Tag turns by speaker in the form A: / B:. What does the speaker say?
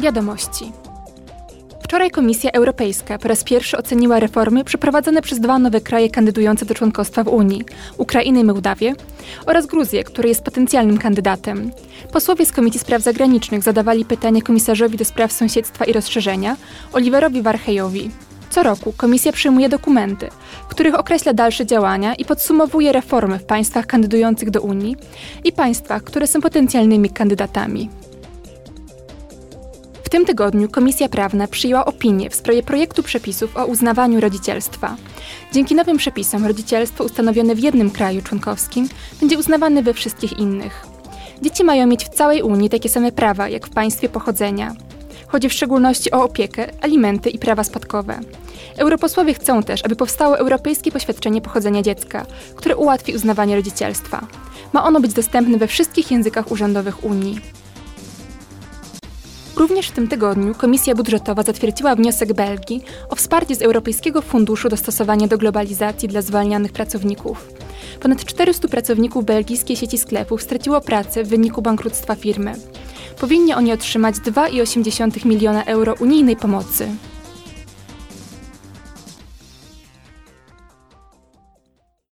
A: Wiadomości. Wczoraj Komisja Europejska po raz pierwszy oceniła reformy przeprowadzone przez dwa nowe kraje kandydujące do członkostwa w Unii Ukrainę i Mołdawię oraz Gruzję, który jest potencjalnym kandydatem. Posłowie z Komisji Spraw Zagranicznych zadawali pytania komisarzowi do spraw sąsiedztwa i rozszerzenia Oliverowi Warhejowi. Co roku Komisja przyjmuje dokumenty, w których określa dalsze działania i podsumowuje reformy w państwach kandydujących do Unii i państwach, które są potencjalnymi kandydatami. W tym tygodniu Komisja Prawna przyjęła opinię w sprawie projektu przepisów o uznawaniu rodzicielstwa. Dzięki nowym przepisom rodzicielstwo ustanowione w jednym kraju członkowskim będzie uznawane we wszystkich innych. Dzieci mają mieć w całej Unii takie same prawa jak w państwie pochodzenia. Chodzi w szczególności o opiekę, alimenty i prawa spadkowe. Europosłowie chcą też, aby powstało Europejskie Poświadczenie Pochodzenia Dziecka, które ułatwi uznawanie rodzicielstwa. Ma ono być dostępne we wszystkich językach urzędowych Unii. Również w tym tygodniu Komisja Budżetowa zatwierdziła wniosek Belgii o wsparcie z Europejskiego Funduszu Dostosowania do Globalizacji dla zwalnianych pracowników. Ponad 400 pracowników belgijskiej sieci sklepów straciło pracę w wyniku bankructwa firmy. Powinni oni otrzymać 2,8 miliona euro unijnej pomocy.